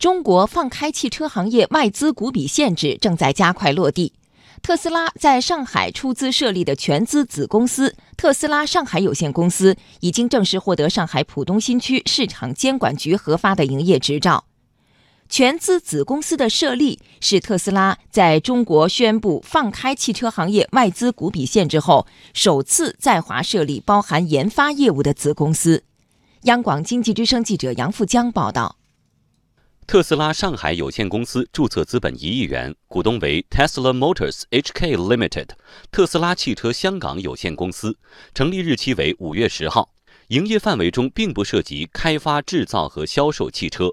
中国放开汽车行业外资股比限制正在加快落地。特斯拉在上海出资设立的全资子公司特斯拉上海有限公司已经正式获得上海浦东新区市场监管局核发的营业执照。全资子公司的设立是特斯拉在中国宣布放开汽车行业外资股比限制后，首次在华设立包含研发业务的子公司。央广经济之声记者杨富江报道。特斯拉上海有限公司注册资本一亿元，股东为 Tesla Motors HK Limited，特斯拉汽车香港有限公司，成立日期为五月十号，营业范围中并不涉及开发、制造和销售汽车。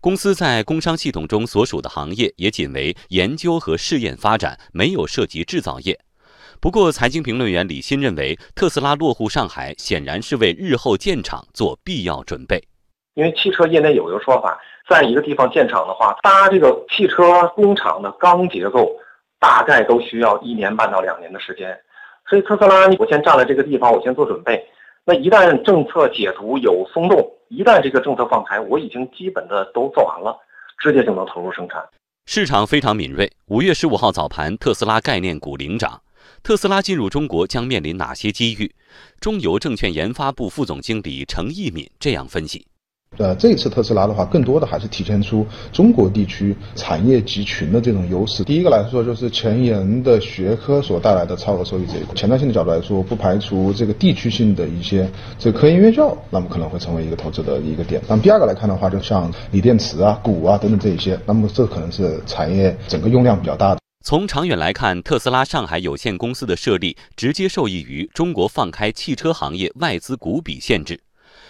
公司在工商系统中所属的行业也仅为研究和试验发展，没有涉及制造业。不过，财经评论员李欣认为，特斯拉落户上海显然是为日后建厂做必要准备。因为汽车业内有一个说法。在一个地方建厂的话，搭这个汽车工厂的钢结构，大概都需要一年半到两年的时间。所以特斯拉，我先占了这个地方，我先做准备。那一旦政策解读有松动，一旦这个政策放开，我已经基本的都做完了，直接就能投入生产。市场非常敏锐。五月十五号早盘，特斯拉概念股领涨。特斯拉进入中国将面临哪些机遇？中邮证券研发部副总经理程一敏这样分析。呃，这一次特斯拉的话，更多的还是体现出中国地区产业集群的这种优势。第一个来说，就是前沿的学科所带来的超额收益这一块。前瞻性的角度来说，不排除这个地区性的一些这个科研院校，那么可能会成为一个投资的一个点。那么第二个来看的话，就像锂电池啊、钴啊等等这一些，那么这可能是产业整个用量比较大的。从长远来看，特斯拉上海有限公司的设立直接受益于中国放开汽车行业外资股比限制。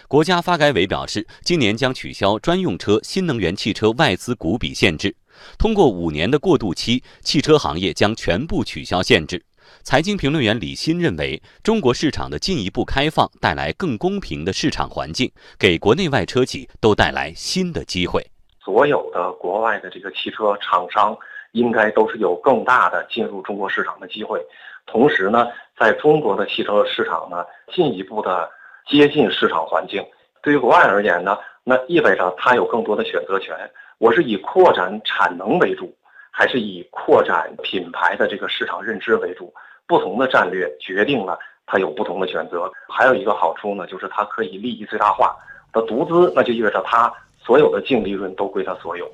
国家发改委表示，今年将取消专用车新能源汽车外资股比限制。通过五年的过渡期，汽车行业将全部取消限制。财经评论员李欣认为，中国市场的进一步开放带来更公平的市场环境，给国内外车企都带来新的机会。所有的国外的这个汽车厂商，应该都是有更大的进入中国市场的机会。同时呢，在中国的汽车市场呢，进一步的。接近市场环境，对于国外而言呢，那意味着它有更多的选择权。我是以扩展产能为主，还是以扩展品牌的这个市场认知为主？不同的战略决定了它有不同的选择。还有一个好处呢，就是它可以利益最大化。它独资，那就意味着它所有的净利润都归它所有。